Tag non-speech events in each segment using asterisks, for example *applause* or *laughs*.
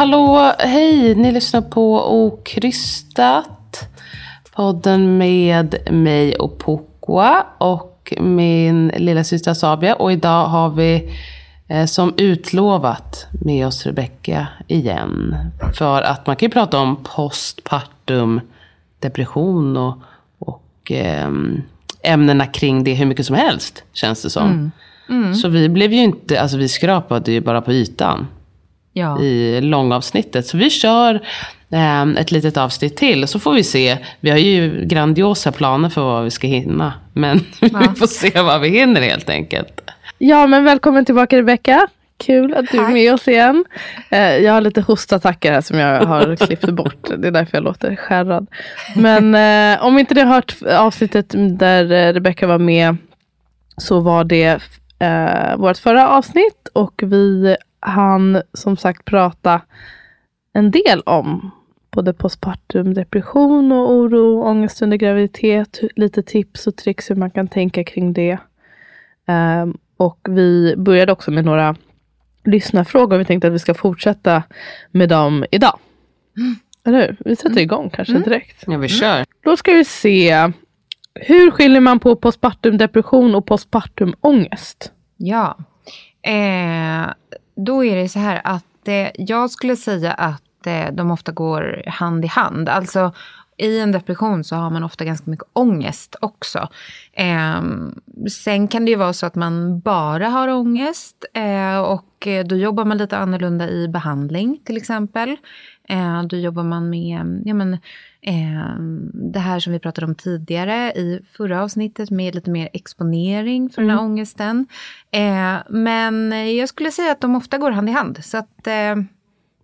Hallå, hej, ni lyssnar på Okrystat. Podden med mig och Pokwa och min lilla syster Sabia. Och idag har vi eh, som utlovat med oss Rebecka igen. För att man kan ju prata om postpartum depression och, och eh, ämnena kring det hur mycket som helst, känns det som. Mm. Mm. Så vi blev ju inte, alltså vi skrapade ju bara på ytan Ja. i långavsnittet. Så vi kör eh, ett litet avsnitt till. Så får vi se. Vi har ju grandiosa planer för vad vi ska hinna. Men *laughs* vi får se vad vi hinner helt enkelt. Ja, men välkommen tillbaka Rebecka. Kul att du är med oss igen. Eh, jag har lite hostattacker här som jag har *laughs* klippt bort. Det är därför jag låter skärrad. Men eh, om inte ni har hört avsnittet där eh, Rebecka var med så var det eh, vårt förra avsnitt och vi han som sagt prata en del om både postpartum depression och oro, ångest under graviditet, lite tips och tricks hur man kan tänka kring det. Um, och vi började också med några lyssnarfrågor. Vi tänkte att vi ska fortsätta med dem idag. Mm. Eller hur? Vi sätter mm. igång kanske mm. direkt. Ja, vi kör. Då ska vi se. Hur skiljer man på postpartum depression och postpartum ångest? Ja. Eh, då är det så här att eh, jag skulle säga att eh, de ofta går hand i hand. Alltså i en depression så har man ofta ganska mycket ångest också. Eh, sen kan det ju vara så att man bara har ångest eh, och eh, då jobbar man lite annorlunda i behandling till exempel. Eh, då jobbar man med ja, men, eh, det här som vi pratade om tidigare i förra avsnittet med lite mer exponering för mm. den här mm. ångesten. Eh, men jag skulle säga att de ofta går hand i hand. Så att, eh,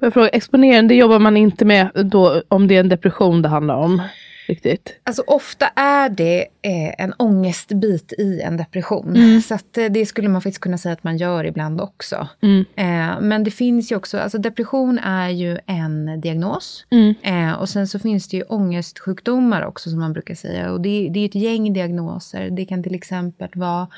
jag fråga, exponering, det jobbar man inte med då om det är en depression det handlar om? Riktigt. Alltså ofta är det eh, en ångestbit i en depression. Mm. Så att, eh, det skulle man faktiskt kunna säga att man gör ibland också. Mm. Eh, men det finns ju också, alltså depression är ju en diagnos. Mm. Eh, och sen så finns det ju ångestsjukdomar också som man brukar säga. Och det, det är ett gäng diagnoser. Det kan till exempel vara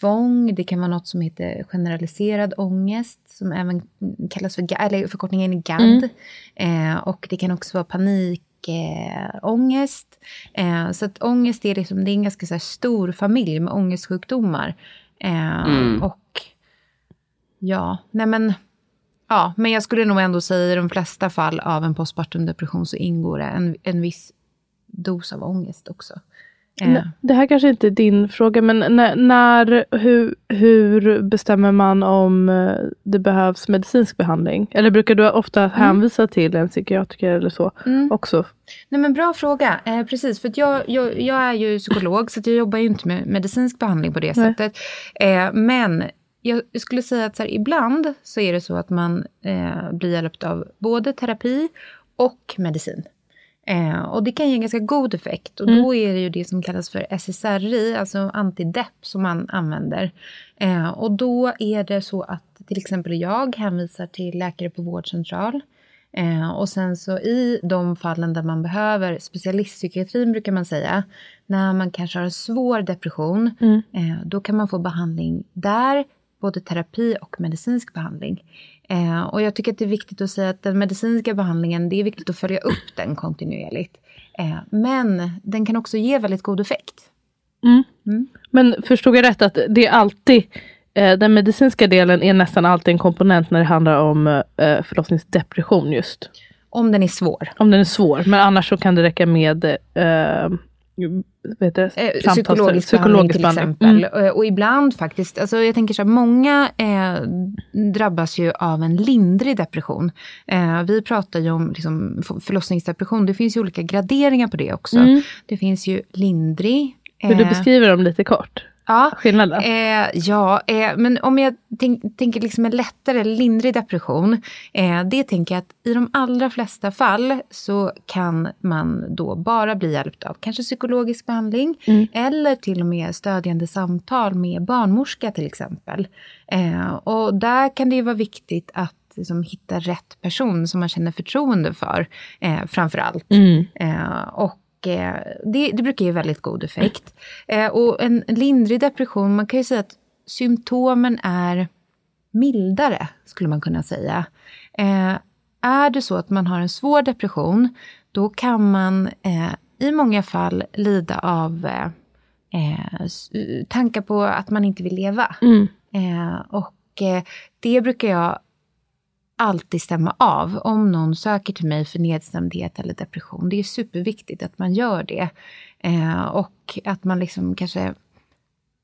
tvång, det kan vara något som heter generaliserad ångest som även kallas för, eller förkortningen GAD. Mm. Eh, och det kan också vara panik eh, ångest. Eh, så att ångest är, liksom, det är en ganska här, stor familj med ångestsjukdomar. Eh, mm. Och ja, nej men... Ja, men jag skulle nog ändå säga i de flesta fall av en postpartum depression så ingår det en, en viss dos av ångest också. Det här kanske inte är din fråga, men när, när, hur, hur bestämmer man om eh, det behövs medicinsk behandling? Eller brukar du ofta mm. hänvisa till en psykiatriker eller så mm. också? Nej men bra fråga. Eh, precis, för jag, jag, jag, är ju psykolog så jag jobbar ju inte med medicinsk behandling på det Nej. sättet. Eh, men jag skulle säga att så här, ibland så är det så att man eh, blir hjälpt av både terapi och medicin. Eh, och det kan ge en ganska god effekt. Och mm. då är det ju det som kallas för SSRI, alltså antidepp, som man använder. Eh, och då är det så att till exempel jag hänvisar till läkare på vårdcentral. Eh, och sen så i de fallen där man behöver specialistpsykiatrin brukar man säga, när man kanske har en svår depression, mm. Eh, då kan man få behandling där både terapi och medicinsk behandling. Eh, och jag tycker att det är viktigt att säga att den medicinska behandlingen, det är viktigt att följa upp den kontinuerligt. Eh, men den kan också ge väldigt god effekt. Mm. Mm. Men förstod jag rätt att det är alltid eh, den medicinska delen är nästan alltid en komponent när det handlar om eh, förlossningsdepression just? Om den är svår. Om den är svår, men annars så kan det räcka med eh, vet det, eh, psykologisk, psykologisk behandling till exempel. Mm. Och ibland faktiskt, alltså jag tänker så här, många eh, drabbas ju av en lindrig depression. Eh, vi pratar ju om liksom, förlossningsdepression, det finns ju olika graderingar på det också. Mm. Det finns ju lindrig. Vill du eh, beskriva dem lite kort? Ja, skillnaden? Eh, ja, eh, men om jag tänk, tänker liksom en lättare, lindrig depression. Eh, det tänker jag att i de allra flesta fall så kan man då bara bli hjälpt av kanske psykologisk behandling mm. eller till och med stödjande samtal med barnmorska till exempel. Eh, och där kan det ju vara viktigt att liksom hitta rätt person som man känner förtroende för, eh, framför allt. Mm. Eh, och det, det, brukar ge väldigt god effekt. Eh, och en lindrig depression, man kan ju säga att symptomen är mildare, skulle man kunna säga. Eh, är det så att man har en svår depression, då kan man i många fall lida av tankar på att man inte vill leva. Mm. och det brukar jag alltid stämma av om någon söker till mig för nedstämdhet eller depression. Det är superviktigt att man gör det. Eh, och att man liksom kanske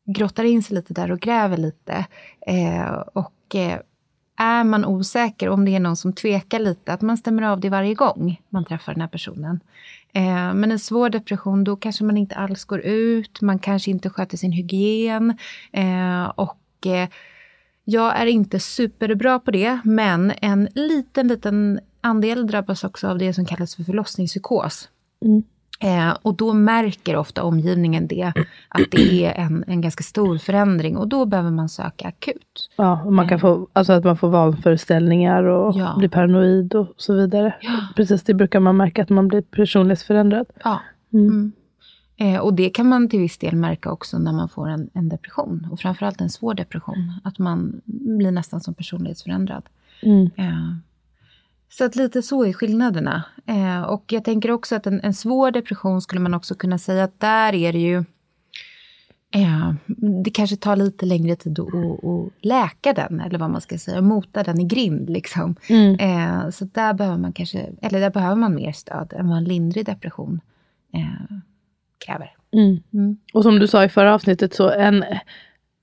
grottar in sig lite där och gräver lite. Eh, och eh, är man osäker, om det är någon som tvekar lite, att man stämmer av det varje gång man träffar den här personen. Eh, men en svår depression, då kanske man inte alls går ut, man kanske inte sköter sin hygien. Eh, och eh, jag är inte superbra på det, men en liten, liten andel drabbas också av det som kallas för förlossningspsykos. Mm. Eh, och då märker ofta omgivningen det, att det är en, en ganska stor förändring och då behöver man söka akut. Ja, man kan eh. få, alltså att man får vanföreställningar och ja. blir paranoid och så vidare. Ja. Precis, det brukar man märka att man blir personlighetsförändrad. Ja. Mm. Mm. Eh, och det kan man till viss del märka också när man får en, en, depression. Och framförallt en svår depression. Att man blir nästan som personlighetsförändrad. Mm. Eh, så att lite så är skillnaderna. Eh, och jag tänker också att en, en, svår depression skulle man också kunna säga att där är det ju... Eh, det kanske tar lite längre tid att, att, att läka den, eller vad man ska säga, mota den i grind. Liksom. Mm. Eh, så där behöver man kanske, eller där behöver man mer stöd än vad en lindrig depression eh, kräver. Mm. Mm. Och som du sa i förra avsnittet, så en,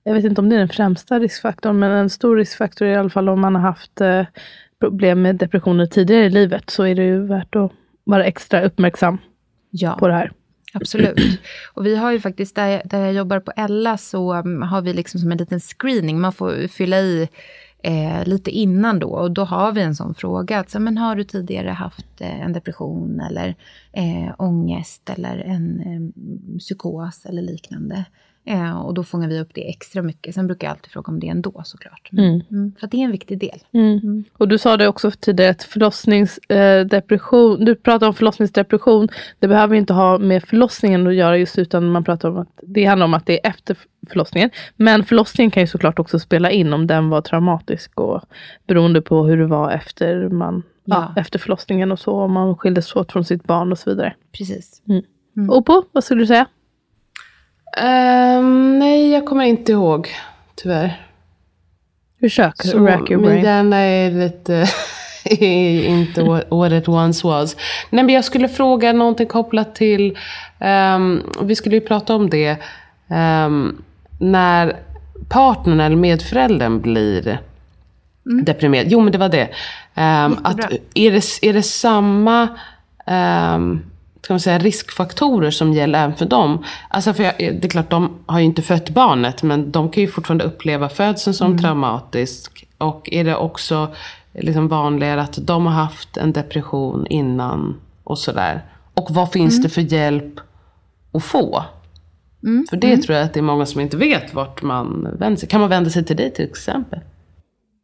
jag vet inte om det är den främsta riskfaktorn, men en stor riskfaktor i alla fall om man har haft eh, problem med depressioner tidigare i livet, så är det ju värt att vara extra uppmärksam ja. på det här. Absolut. Och vi har ju faktiskt, där, där jag jobbar på Ella, så um, har vi liksom som en liten screening. Man får fylla i eh, lite innan då. Och då har vi en sån fråga. Att, så, men har du tidigare haft eh, en depression eller eh, ångest eller en eh, psykos eller liknande? Eh, och då fångar vi upp det extra mycket. Sen brukar jag alltid fråga om det ändå såklart. Men, mm. Mm, för det är en viktig del. Mm. mm. Och du sa det också tidigare att förlossningsdepression, eh, du pratar om förlossningsdepression. Det behöver inte ha med förlossningen att göra just utan man pratar om att det handlar om att det är efter förlossningen. Men förlossningen kan ju såklart också spela in om den var traumatisk och beroende på hur det var efter man ja. Ja, efter förlossningen och så, om man skildes åt från sitt barn och så vidare. Precis. Mm. Mm. Opo, vad skulle du säga? Um, nej, jag kommer inte ihåg. Tyvärr. Försök Så rack your brain. Min hjärna är lite... *laughs* inte what it once was. Nej, men jag skulle fråga någonting kopplat till... Um, vi skulle ju prata om det. Um, när partnern eller medföräldern blir mm. deprimerad. Jo, men det var det. Um, att, är, det är det samma... Um, ska man säga, riskfaktorer som gäller även för dem. Alltså för jag, det är klart, de har ju inte fött barnet, men de kan ju fortfarande uppleva födseln som mm. traumatisk. Och är det också liksom vanligare att de har haft en depression innan och sådär. Och vad finns mm. det för hjälp att få? Mm. För det mm. tror jag att det är många som inte vet vart man vänder sig. Kan man vända sig till dig till exempel?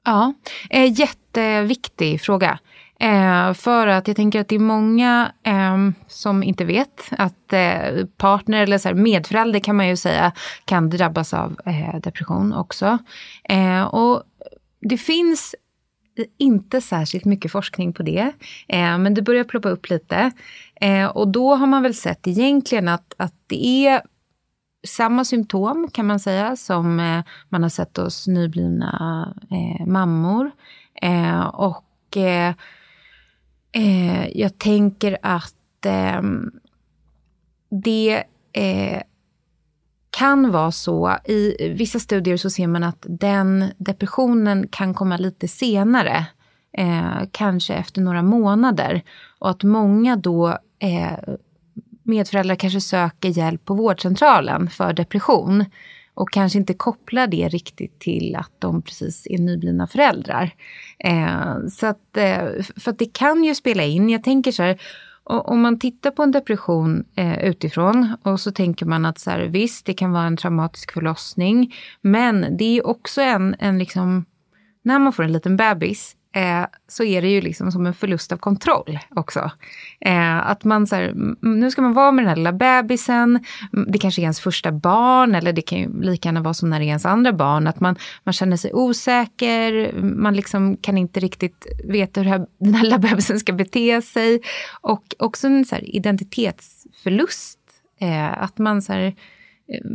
Ja, eh, jätteviktig fråga. Eh, för att jag tänker att det är många eh, som inte vet att eh, partner eller så här, medförälder kan man ju säga kan drabbas av eh, depression också. Eh, och det finns inte särskilt mycket forskning på det, eh, men det börjar ploppa upp lite. Eh, och då har man väl sett egentligen att, att det är samma symptom kan man säga som eh, man har sett hos nyblivna eh, mammor. och Eh, jag tänker att eh, det eh, kan vara så. I vissa studier så ser man att den depressionen kan komma lite senare. Eh, kanske efter några månader. Och att många då eh, medföräldrar kanske söker hjälp på vårdcentralen för depression och kanske inte kopplar det riktigt till att de precis är nyblivna föräldrar. Eh, så att, eh, för att det kan ju spela in. Jag tänker så här, om man tittar på en depression eh, utifrån och så tänker man att så här, visst, det kan vara en traumatisk förlossning, men det är också en, en liksom, när man får en liten bebis eh, så är det ju liksom som en förlust av kontroll också. Eh, att man så här, nu ska man vara med den här lilla bebisen, det kanske är ens första barn eller det kan ju lika gärna vara som när det är ens andra barn, att man, man känner sig osäker, man liksom kan inte riktigt veta hur här, *laughs* den här lilla bebisen ska bete sig. Och också en så här identitetsförlust. Eh, att man så här,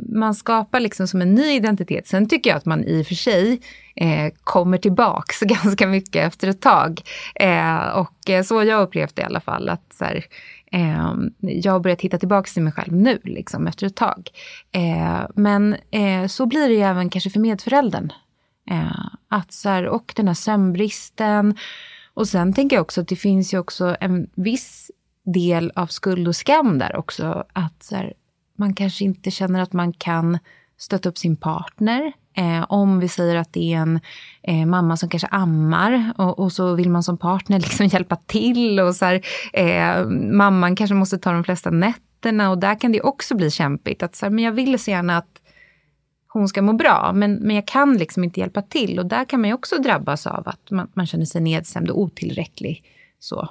man skapar liksom som en ny identitet. Sen tycker jag att man i och för sig eh, kommer tillbaks *laughs* ganska mycket efter ett tag. Eh, och eh, så har jag upplevt det i alla fall. Att så här, eh, jag har börjat hitta tillbaks till mig själv nu, liksom, efter ett tag. Eh, men eh, så blir det ju även kanske för medföräldern. Eh, att så här, och den här sömnbristen. Och sen tänker jag också att det finns ju också en viss del av skuld och skam där också. Att så här, man kanske inte känner att man kan stötta upp sin partner. Eh, om vi säger att det är en eh, mamma som kanske ammar och, och, så vill man som partner *laughs* liksom hjälpa till. och så här, eh, Mamman kanske måste ta de flesta nätterna och där kan det också bli kämpigt. Att så här, men jag vill så gärna att hon ska må bra, men, men jag kan liksom inte hjälpa till. Och där kan man ju också drabbas av att man, man känner sig nedstämd och otillräcklig. Så.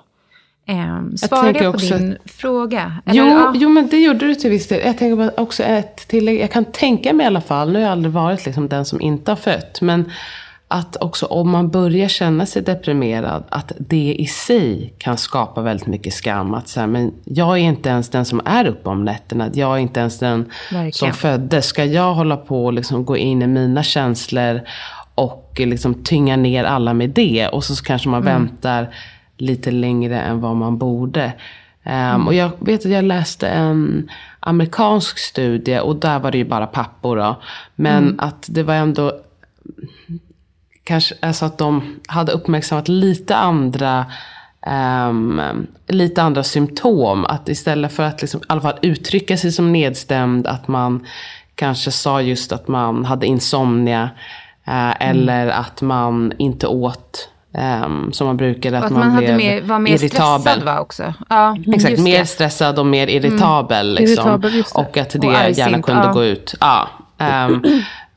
Eh, svarade jag, jag på också, din fråga? Eller, jo, ja. jo, men det gjorde du till viss del. Jag tänker också ett tillägg. Jag kan tänka mig i alla fall, nu har jag aldrig varit liksom den som inte har fött, men att också om man börjar känna sig deprimerad, att det i sig kan skapa väldigt mycket skam. Att så här, men jag är inte ens den som är uppe om nätterna. Jag är inte ens den Verkligen. som föddes. Ska jag hålla på och liksom gå in i mina känslor och liksom tynga ner alla med det? Och så kanske man mm. väntar lite längre än vad man borde. Um. Och jag vet att jag läste en amerikansk studie och där var det ju bara pappor då. Men mm. att det var ändå kanske alltså att de hade uppmärksammat lite andra um, lite andra symptom. Att istället för att liksom, i alla fall uttrycka sig som nedstämd, att man kanske sa just att man hade insomnia. Uh, mm. Eller att man inte åt Um, som man brukade. Att, att man, man blev mer, var mer irritabel. stressad va också? Ja, Exakt, mer det. stressad och mer irritabel. Mm. Liksom. irritabel och att det och gärna kunde ja. gå ut. Ja, um,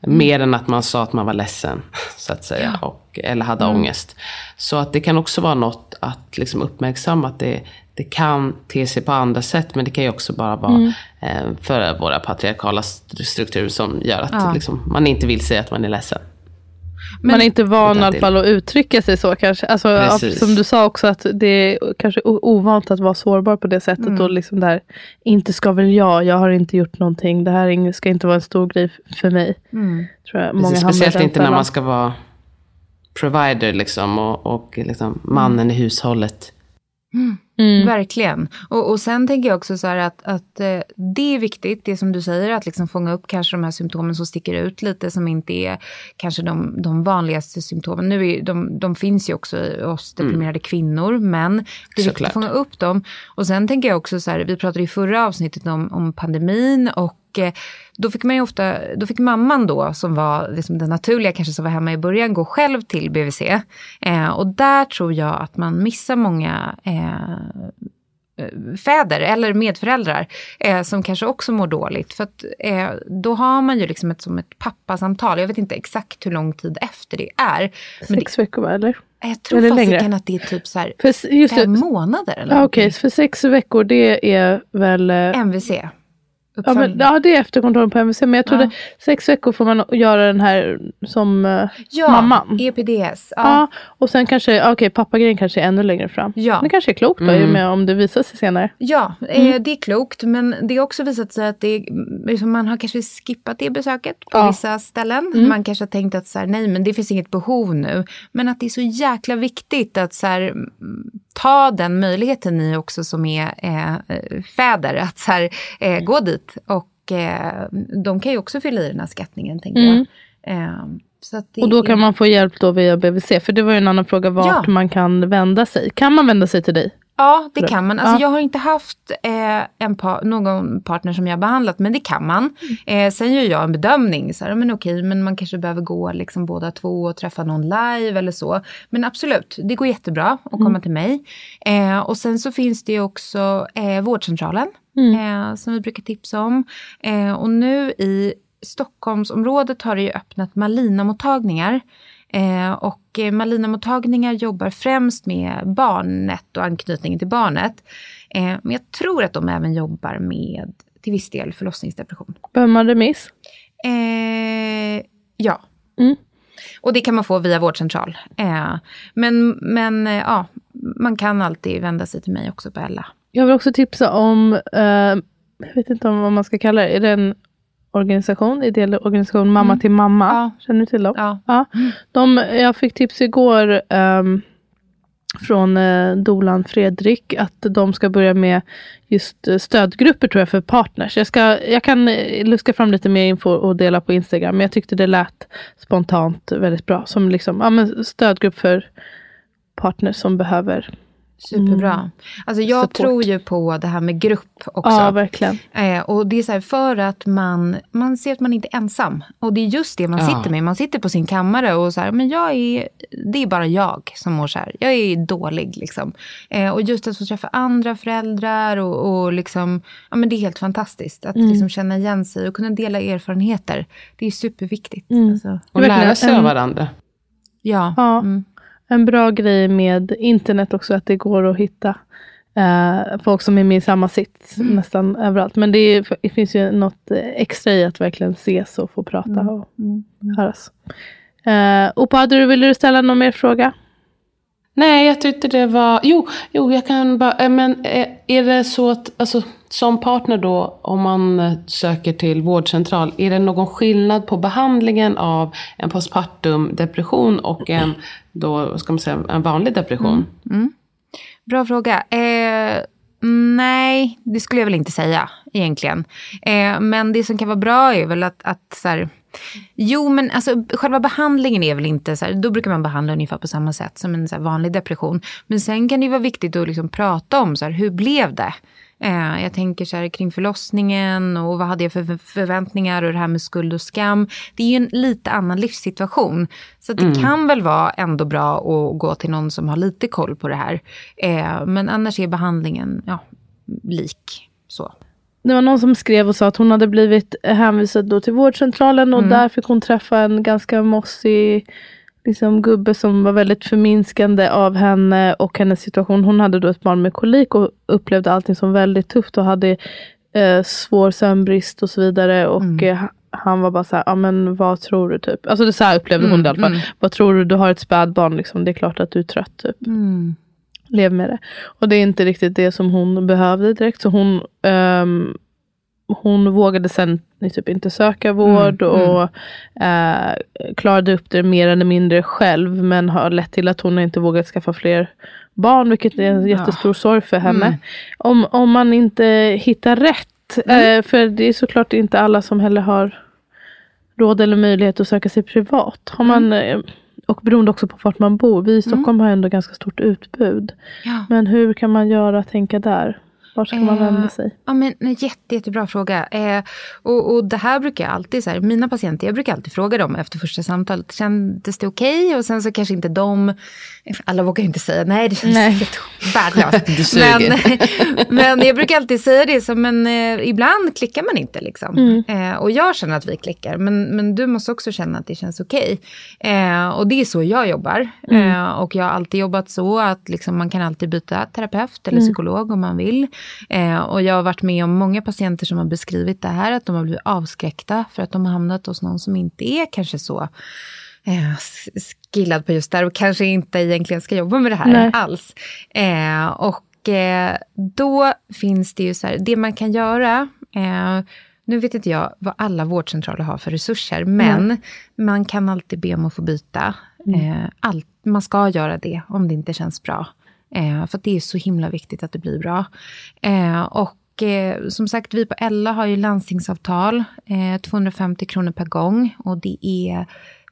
*clears throat* mer än att man sa att man var ledsen, så att säga. Ja. Och, eller hade mm. ångest. Så att det kan också vara något att liksom uppmärksamma att det, det kan te sig på andra sätt. Men det kan ju också bara vara mm. eh, för våra patriarkala strukturer som gör att ja. liksom, man inte vill säga att man är ledsen. Men, man är inte van i alla fall att uttrycka sig så kanske. Alltså, som du sa också att det är kanske ovant att vara sårbar på det sättet. Mm. Och liksom där, inte ska väl jag, jag har inte gjort någonting. Det här ska inte vara en stor grej för mig. Mm. Tror jag, många speciellt inte när man ska vara provider liksom, och, och liksom mannen mm. i hushållet. Mm. Mm. Verkligen. Och, och sen tänker jag också så här att, att eh, det är viktigt, det som du säger, att liksom fånga upp kanske de här symptomen som sticker ut lite, som inte är kanske de, de vanligaste symptomen. Nu är, de, de finns ju också i oss mm. deprimerade mm. kvinnor, men det är viktigt att fånga upp dem. Och sen tänker jag också så här, vi pratade i förra avsnittet om, om pandemin och eh, då fick man ofta, då fick mamman då, som var liksom den naturliga kanske som var hemma i början, gå själv till BVC. Eh, och där tror jag att man missar många eh, fäder eller medföräldrar eh, som kanske också mår dåligt. För att, eh, då har man ju liksom ett, som ett pappasamtal. Jag vet inte exakt hur lång tid efter det är. Sex veckor eller? Jag tror Eller fasiken längre? att det är typ så här För, fem det, månader eller ja, okej, någonting. för sex veckor det är väl... eh, MVC. Ja, men, ja, det är efterkontrollen på MVC. Men jag trodde Ja. sex veckor får man göra den här som eh, ja, mamman. EPDS. Ja. Ja. och sen kanske, okej, pappagrejen kanske är ännu längre fram. Ja. Det kanske är klokt då, och med om det visar sig senare. Ja, Mm. eh, det är klokt. Men det har också visat sig att det liksom, man har kanske skippat det besöket på Ja. Mm. vissa ställen. Man kanske har tänkt att så här, nej men det finns inget behov nu. Men att det är så jäkla viktigt att så här, mm, ta den möjligheten ni också som är eh, eh, fäder. Att så här, eh, gå dit. Och eh, de kan ju också fylla i den här skattningen tänker Mm. jag. Eh, Och då är- kan man få hjälp då via BVC. För det var ju en annan fråga vart Ja. man kan vända sig. Kan man vända sig till dig? Ja, det kan man. Alltså, Ja. Jag har inte haft eh, en pa- någon partner som jag har behandlat, men det kan man. Eh, sen gör jag en bedömning, så här, men okej, men man kanske behöver gå liksom båda två och träffa någon live eller så. Men absolut, det går jättebra att komma till mig. Eh, och sen så finns det ju också eh, vårdcentralen, eh, som vi brukar tipsa om. Eh, och nu i Stockholmsområdet har det ju öppnat Malina-mottagningar. Eh, och eh, Malina-mottagningar jobbar främst med barnet och anknytningen till barnet. Eh, men jag tror att de även jobbar med till viss del förlossningsdepression. Behöver man remiss? Eh, ja. Mm. Och det kan man få via vårdcentral. Men men ja, man kan alltid vända sig till mig också på Ella. Jag vill också tipsa om, jag vet inte om vad man ska kalla det, är det en organisation, ideell organisation, Mamma till mamma? Mm. Ja. Känner du till dem? Ja. Ja. De, jag fick tips igår ehm, från eh, Dolan Fredrik att de ska börja med just eh, stödgrupper tror jag för partners. Jag, ska, jag kan eh, luska fram lite mer info och dela på Instagram. Men jag tyckte det lät spontant väldigt bra. Som liksom, ja, men stödgrupp för partners som behöver. Superbra. Alltså jag Support. tror ju på det här med grupp också. Ja, verkligen. Eh, och det är så här för att man, man ser att man inte är ensam. Och det är just det man Ja. sitter med. Man sitter på sin kammare och så här, men jag är, det är bara jag som mår så här. Jag är dålig liksom. Eh, och just att få träffa andra föräldrar och, och liksom, ja men det är helt fantastiskt. Att liksom känna igen sig och kunna dela erfarenheter. Det är superviktigt. Alltså, Och lära sig av en- varandra. ja. Ja. Mm. En bra grej med internet också att det går att hitta eh, folk som är med i samma sits Mm. nästan överallt. Men det, är, det finns ju något eh, extra i att verkligen ses och få prata Mm. och höras. Eh, Opa, du, vill du ställa någon mer fråga? Nej, jag tyckte det var... Jo, jo jag kan bara... Eh, men eh, är det så att, alltså, som partner då, om man eh, söker till vårdcentral, är det någon skillnad på behandlingen av en postpartum depression och en, då, ska man säga, en vanlig depression? Mm, mm. Bra fråga. Eh, nej, det skulle jag väl inte säga egentligen. Eh, men det som kan vara bra är väl att, att så här, Jo, men alltså, själva behandlingen är väl inte så här, då brukar man behandla ungefär på samma sätt som en vanlig depression. Men sen kan det ju vara viktigt att liksom prata om så här, hur blev det? Eh, jag tänker så här, kring förlossningen och vad hade jag för förväntningar och det här med skuld och skam. Det är ju en lite annan livssituation. Så det kan väl vara ändå bra att gå till någon som har lite koll på det här. Eh, men annars är behandlingen ja, lik. Så. Det var någon som skrev och sa att hon hade blivit hänvisad då till vårdcentralen och Mm. där fick hon träffa en ganska mossig liksom, gubbe som var väldigt förminskande av henne och hennes situation. Hon hade då ett barn med kolik och upplevde allting som väldigt tufft och hade eh, svår sömnbrist och så vidare. Och Mm. eh, han var bara så här, ja men vad tror du typ? Alltså det så här upplevde hon det i alla fall. mm. Vad tror du, du har ett spädbarn liksom, det är klart att du är trött typ Mm. Lev med det. Och det är inte riktigt det som hon behövde direkt. Så hon, ehm, hon vågade sen typ inte söka vård Mm, och eh, klarade upp det mer eller mindre själv. Men har lett till att hon inte vågat skaffa fler barn. Vilket är en jättestor sorg för henne. Mm. Om, om man inte hittar rätt. Mm. Eh, för det är såklart inte alla som heller har råd eller möjlighet att söka sig privat. Har man, Mm. Eh, och beroende också på vart man bor. Vi i Stockholm har ändå ganska stort utbud. Ja. Men hur kan man göra, tänka där? Var ska man vända sig? Eh, ja, men, en jätte, jättebra fråga. Eh, och, och det här brukar jag alltid, så här, mina patienter, jag brukar alltid fråga dem efter första samtalet, kändes det okej? Okay? Och sen så kanske inte de, alla vågar inte säga nej, det känns helt värdelöst. *laughs* men, *laughs* men jag brukar alltid säga det, så, men eh, ibland klickar man inte liksom. Mm. Eh, och jag känner att vi klickar, men, men du måste också känna att det känns okej. Okay. Eh, och det är så jag jobbar. Mm. Eh, och jag har alltid jobbat så att liksom, man kan alltid byta terapeut eller mm. psykolog om man vill. Eh, och jag har varit med om många patienter som har beskrivit det här, att de har blivit avskräckta för att de har hamnat hos någon som inte är kanske så skillad på just det här och kanske inte egentligen ska jobba med det här Nej. alls. Eh, och eh, då finns det ju så här, det man kan göra eh, nu vet inte jag vad alla vårdcentraler har för resurser, men mm. man kan alltid be om att få byta. Mm. Eh, allt, man ska göra det om det inte känns bra. Eh, för det är så himla viktigt att det blir bra. Eh, och eh, som sagt, vi på Ella har ju landstingsavtal, 250 kronor per gång. Och det är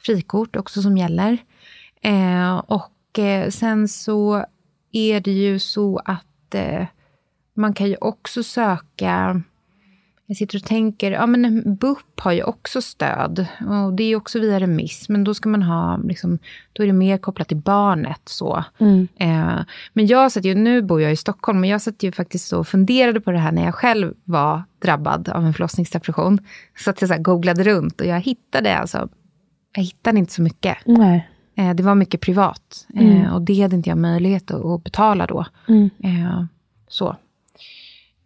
frikort också som gäller. och sen så är det ju så att man kan ju också söka jag sitter och tänker, ja men BUP har ju också stöd. Och det är också via remiss, men då ska man ha, liksom, då är det mer kopplat till barnet. så. Mm. Eh, men jag satt ju, nu bor jag i Stockholm, men jag satt ju faktiskt och funderade på det här när jag själv var drabbad av en förlossningsdepression. Så att jag så googlade runt och jag hittade alltså, jag hittade inte så mycket. Nej. Eh, det var mycket privat. Eh, mm. och det hade inte jag möjlighet att, att betala då. Mm. Eh, så.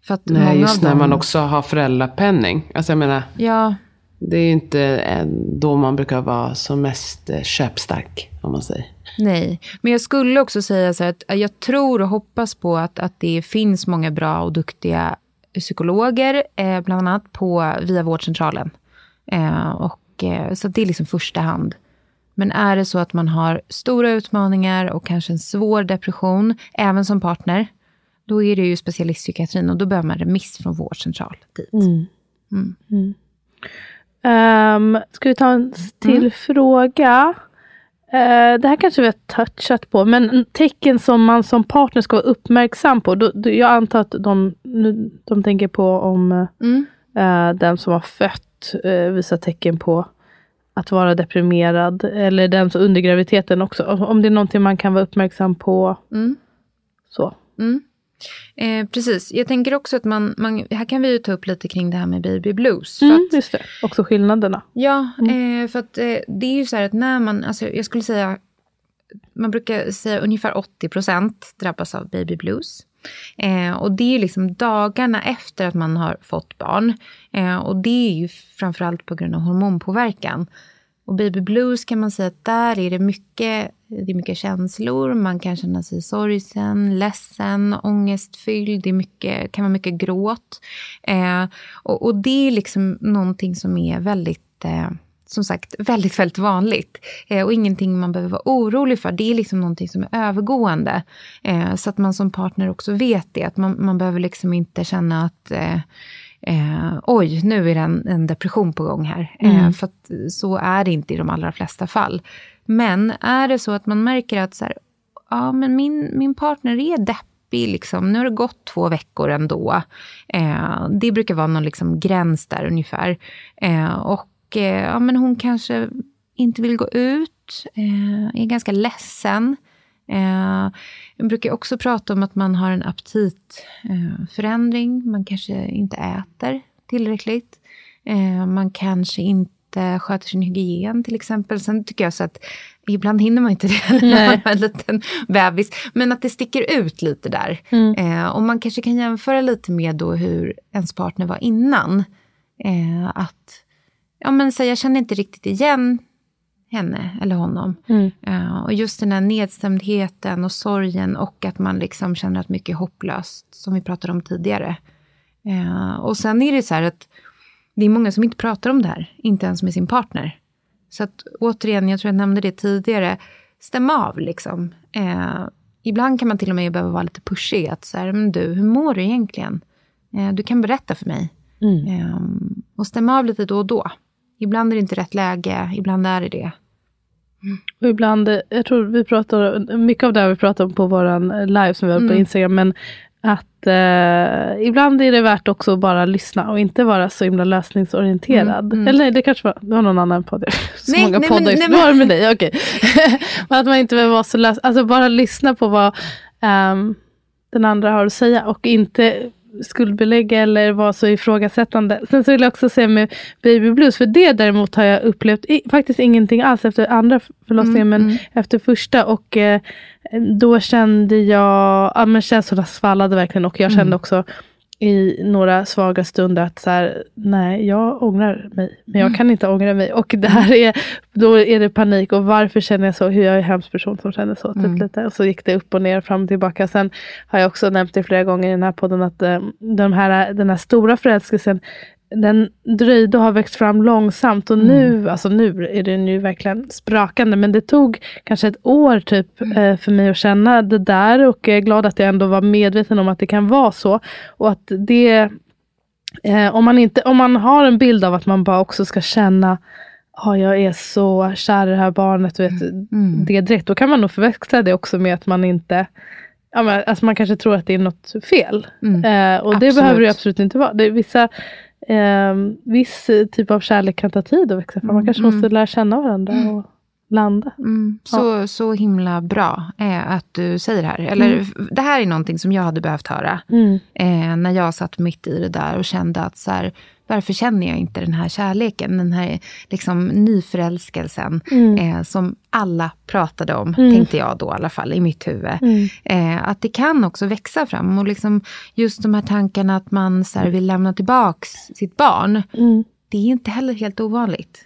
För att Nej, just när man också har föräldrapenning. Alltså jag menar, ja. det är inte då man brukar vara som mest köpstark, om man säger. Nej, men jag skulle också säga så här att jag tror och hoppas på att, att det finns många bra och duktiga psykologer, bland annat på, via vårdcentralen. Eh, och, eh, så det är liksom första hand. Men är det så att man har stora utmaningar och kanske en svår depression, även som partner, då är det ju specialistpsykiatrin och då behöver man remiss från vårdcentral dit. Mm. Mm. Mm. Um, ska vi ta en till mm. fråga? Uh, det här kanske vi har touchat på, men tecken som man som partner ska vara uppmärksam på. Då, då, jag antar att de, de tänker på om uh, den som har fött uh, visar tecken på att vara deprimerad. Eller den som under graviditeten också. Om det är någonting man kan vara uppmärksam på. Mm. Så. Mm. Eh, precis. Jag tänker också att man, man, här kan vi ju ta upp lite kring det här med baby blues. Mm, att, just det, också skillnaderna. Ja, mm. eh, för att eh, det är ju så här att när man, alltså jag skulle säga, man brukar säga ungefär 80 procent drabbas av baby blues. Eh, och det är liksom dagarna efter att man har fått barn. Eh, och det är ju framförallt på grund av hormonpåverkan. Och baby blues kan man säga att där är det mycket, det är mycket känslor. Man kan känna sig sorgsen, ledsen, ångestfylld. Det är mycket, kan vara mycket gråt. Eh, och, och, det är liksom någonting som är väldigt eh, som sagt, väldigt, väldigt vanligt. Eh, och ingenting man behöver vara orolig för. Det är liksom någonting som är övergående. Eh, så att man som partner också vet det. Att man, man behöver liksom inte känna att eh, eh, oj, nu är det en, en depression på gång här. Eh, mm. För så är det inte i de allra flesta fall. Men är det så att man märker att så här, ja, men min, min partner är deppig, liksom. nu har det gått två veckor ändå. Eh, det brukar vara någon liksom gräns där ungefär. Eh, och ja, men hon kanske inte vill gå ut, eh, är ganska ledsen. Eh, jag brukar också prata om att man har en aptitförändring. man kanske inte äter tillräckligt. Eh, man kanske inte sköter sin hygien till exempel. Sen tycker jag så att ibland hinner man inte *laughs* det när man har en liten bebis. Men att det sticker ut lite där. Mm. Eh, och man kanske kan jämföra lite med då hur ens partner var innan. Eh, att ja, men, så jag känner inte riktigt igen henne eller honom. Mm. Uh, och just den här nedstämdheten och sorgen och att man liksom känner att mycket är hopplöst, som vi pratade om tidigare. Uh, och sen är det så här att det är många som inte pratar om det här, inte ens med sin partner. Så att återigen, jag tror jag nämnde det tidigare, stäm av liksom. Uh, ibland kan man till och med behöva vara lite pushig, att så här, men du, hur mår du egentligen? du kan berätta för mig. Mm. och stäm av lite då och då. Ibland är det inte rätt läge, ibland är det det. Mm. Och ibland, jag tror vi pratar, mycket av det här vi pratar om på våran live som vi har mm. på Instagram, men att eh, ibland är det värt också att bara lyssna och inte vara så himla lösningsorienterad. Mm, mm. Eller det kanske var, det var någon annan podd. *laughs* Så nej, många nej, poddar. Men, nej, men... var med dig? Okej. Okay. *laughs* att man inte behöver vara så lös, alltså bara lyssna på vad um, den andra har att säga och inte skuldbelägga eller vara så ifrågasättande. Sen så vill jag också säga med baby blues, för det däremot har jag upplevt i, faktiskt ingenting alls efter andra förlossningen, mm, men mm. efter första. Och eh, då kände jag, ja men känslorna svallade verkligen och jag kände mm. också i några svaga stunder att så här, nej, jag ångrar mig. Men jag mm. kan inte ångra mig. Och det här är, då är det panik. Och varför känner jag så? Hur jag är en hemsk person som känner så. Typ mm. lite. Och så gick det upp och ner, fram och tillbaka. Sen har jag också nämnt det flera gånger i den här podden att eh, de här, den här stora förälskelsen den dröjde och har växt fram långsamt. Och nu, mm. alltså nu är det nu verkligen sprakande. Men det tog kanske ett år typ mm. eh, för mig att känna det där. Och jag är glad att jag ändå var medveten om att det kan vara så. Och att det, eh, om, man inte, om man har en bild av att man bara också ska känna Ja, jag är så kär i det här barnet. Vet, mm. Det direkt. Då kan man nog förväxla det också med att man inte ja, men, alltså man kanske tror att det är något fel. Mm. Eh, och absolut. det behöver det absolut inte vara. Det vissa eh, viss typ av kärlek kan ta tid att växa fram. Man kanske mm. måste lära känna varandra mm. och landa. Mm. Så, ja. så himla bra eh, att du säger det här. Eller, mm. Det här är någonting som jag hade behövt höra. Mm. Eh, när jag satt mitt i det där och kände att så här, varför känner jag inte den här kärleken? Den här liksom, nyförälskelsen mm. eh, som alla pratade om, mm. tänkte jag då i alla fall i mitt huvud. Mm. Eh, att det kan också växa fram. Och liksom, just de här tankarna att man så här, vill lämna tillbaks sitt barn. Mm. Det är inte heller helt ovanligt.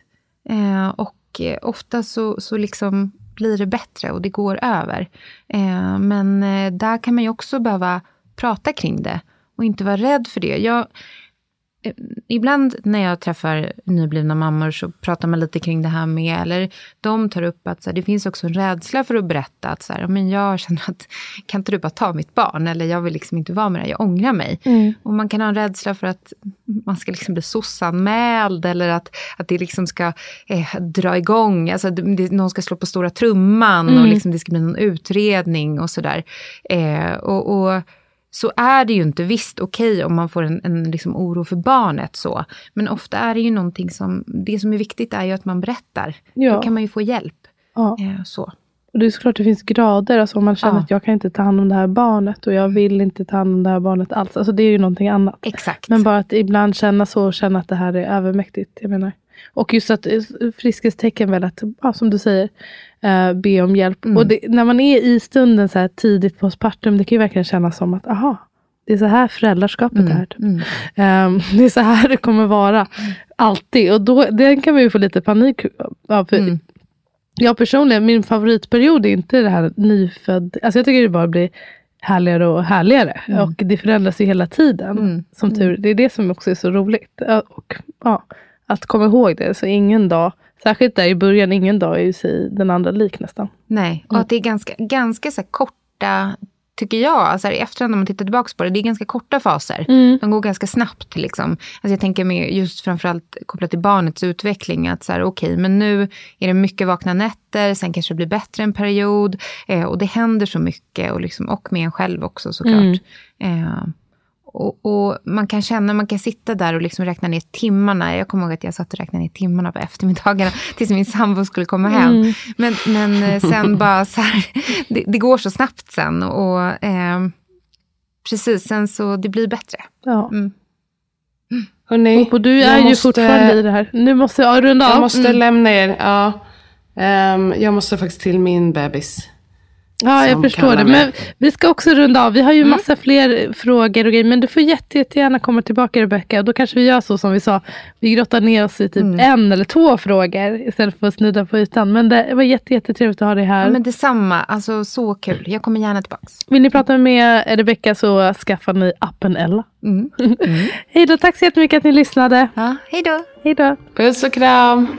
Eh, och eh, ofta så, så liksom blir det bättre och det går över. Eh, men eh, där kan man ju också behöva prata kring det och inte vara rädd för det. Jag, ibland när jag träffar nyblivna mammor så pratar man lite kring det här med, eller de tar upp att så här, det finns också en rädsla för att berätta att så här, men jag känner att kan inte du bara ta mitt barn? Eller jag vill liksom inte vara med det, jag ångrar mig. Mm. Och man kan ha en rädsla för att man ska liksom bli sossanmäld eller att, att det liksom ska eh, dra igång, alltså det, någon ska slå på stora trumman mm. och liksom det ska bli någon utredning och sådär. Eh, och, och så är det ju inte. Visst, okej okay, om man får en, en liksom oro för barnet så. Men ofta är det ju någonting som, det som är viktigt är ju att man berättar. Ja. Då kan man ju få hjälp. Ja. Eh, så. Och det är såklart det finns grader. Alltså om man känner ja. att jag kan inte ta hand om det här barnet och jag vill inte ta hand om det här barnet alls. Alltså det är ju någonting annat. Exakt. Men bara att ibland känna så och känna att det här är övermäktigt. Jag menar. Och just att eh, friskhetstecken väl att, ja, som du säger, uh, be om hjälp. Mm. Och det, när man är i stunden så här tidigt postpartum, det kan ju verkligen kännas som att, aha, det är så här föräldraskapet mm. är. Typ. Mm. Um, *laughs* det är så här det kommer vara. Alltid. Och då, den kan man ju få lite panik av. För mm. Jag personligen, min favoritperiod är inte det här nyfödd. Alltså jag tycker det bara blir härligare och härligare. Mm. Och det förändras ju hela tiden. Mm. Som tur Det är det som också är så roligt. Och, ja, att komma ihåg det. Så ingen dag, särskilt där i början, ingen dag är ju sig den andra lik nästan. Nej, och mm. att det är ganska, ganska så korta tycker jag, alltså i efterhand när man tittar tillbaka på det, det är ganska korta faser. Mm. De går ganska snabbt. Liksom. Alltså jag tänker med just framförallt kopplat till barnets utveckling, att så här, okej, okay, men nu är det mycket vakna nätter, sen kanske det blir bättre en period eh, och det händer så mycket och, liksom, och med en själv också såklart. Mm. Eh, och, och, man kan känna, man kan sitta där och liksom räkna ner timmarna. Jag kommer ihåg att jag satt och räknade ner timmarna på eftermiddagarna *laughs* tills min sambo skulle komma hem. Mm. Men, men eh, sen *laughs* bara så här, det, det, går så snabbt sen. Och eh, precis, sen så det blir bättre. Ja. Mm. Hörrni, och du är ju måste, fortfarande i det här. Nu måste jag runda av. Jag måste mm. lämna er. Ja. Um, jag måste faktiskt till min bebis. Ja, jag förstår det. Men vi ska också runda av. Vi har ju mm. massa fler frågor och grejer. Men du får jätte, jättegärna komma tillbaka Rebecka. Och då kanske vi gör så som vi sa. Vi grottar ner oss i typ mm. en eller två frågor. Istället för att snudda på ytan. Men det var jätte, jättetrevligt att ha dig här. Ja, men detsamma. Alltså så kul. Jag kommer gärna tillbaka. Vill ni prata med Rebecka så skaffar ni appen Ella. Mm. *laughs* Mm. hej då. Tack så jättemycket att ni lyssnade. Ja, hej då. Hej då. Puss och kram.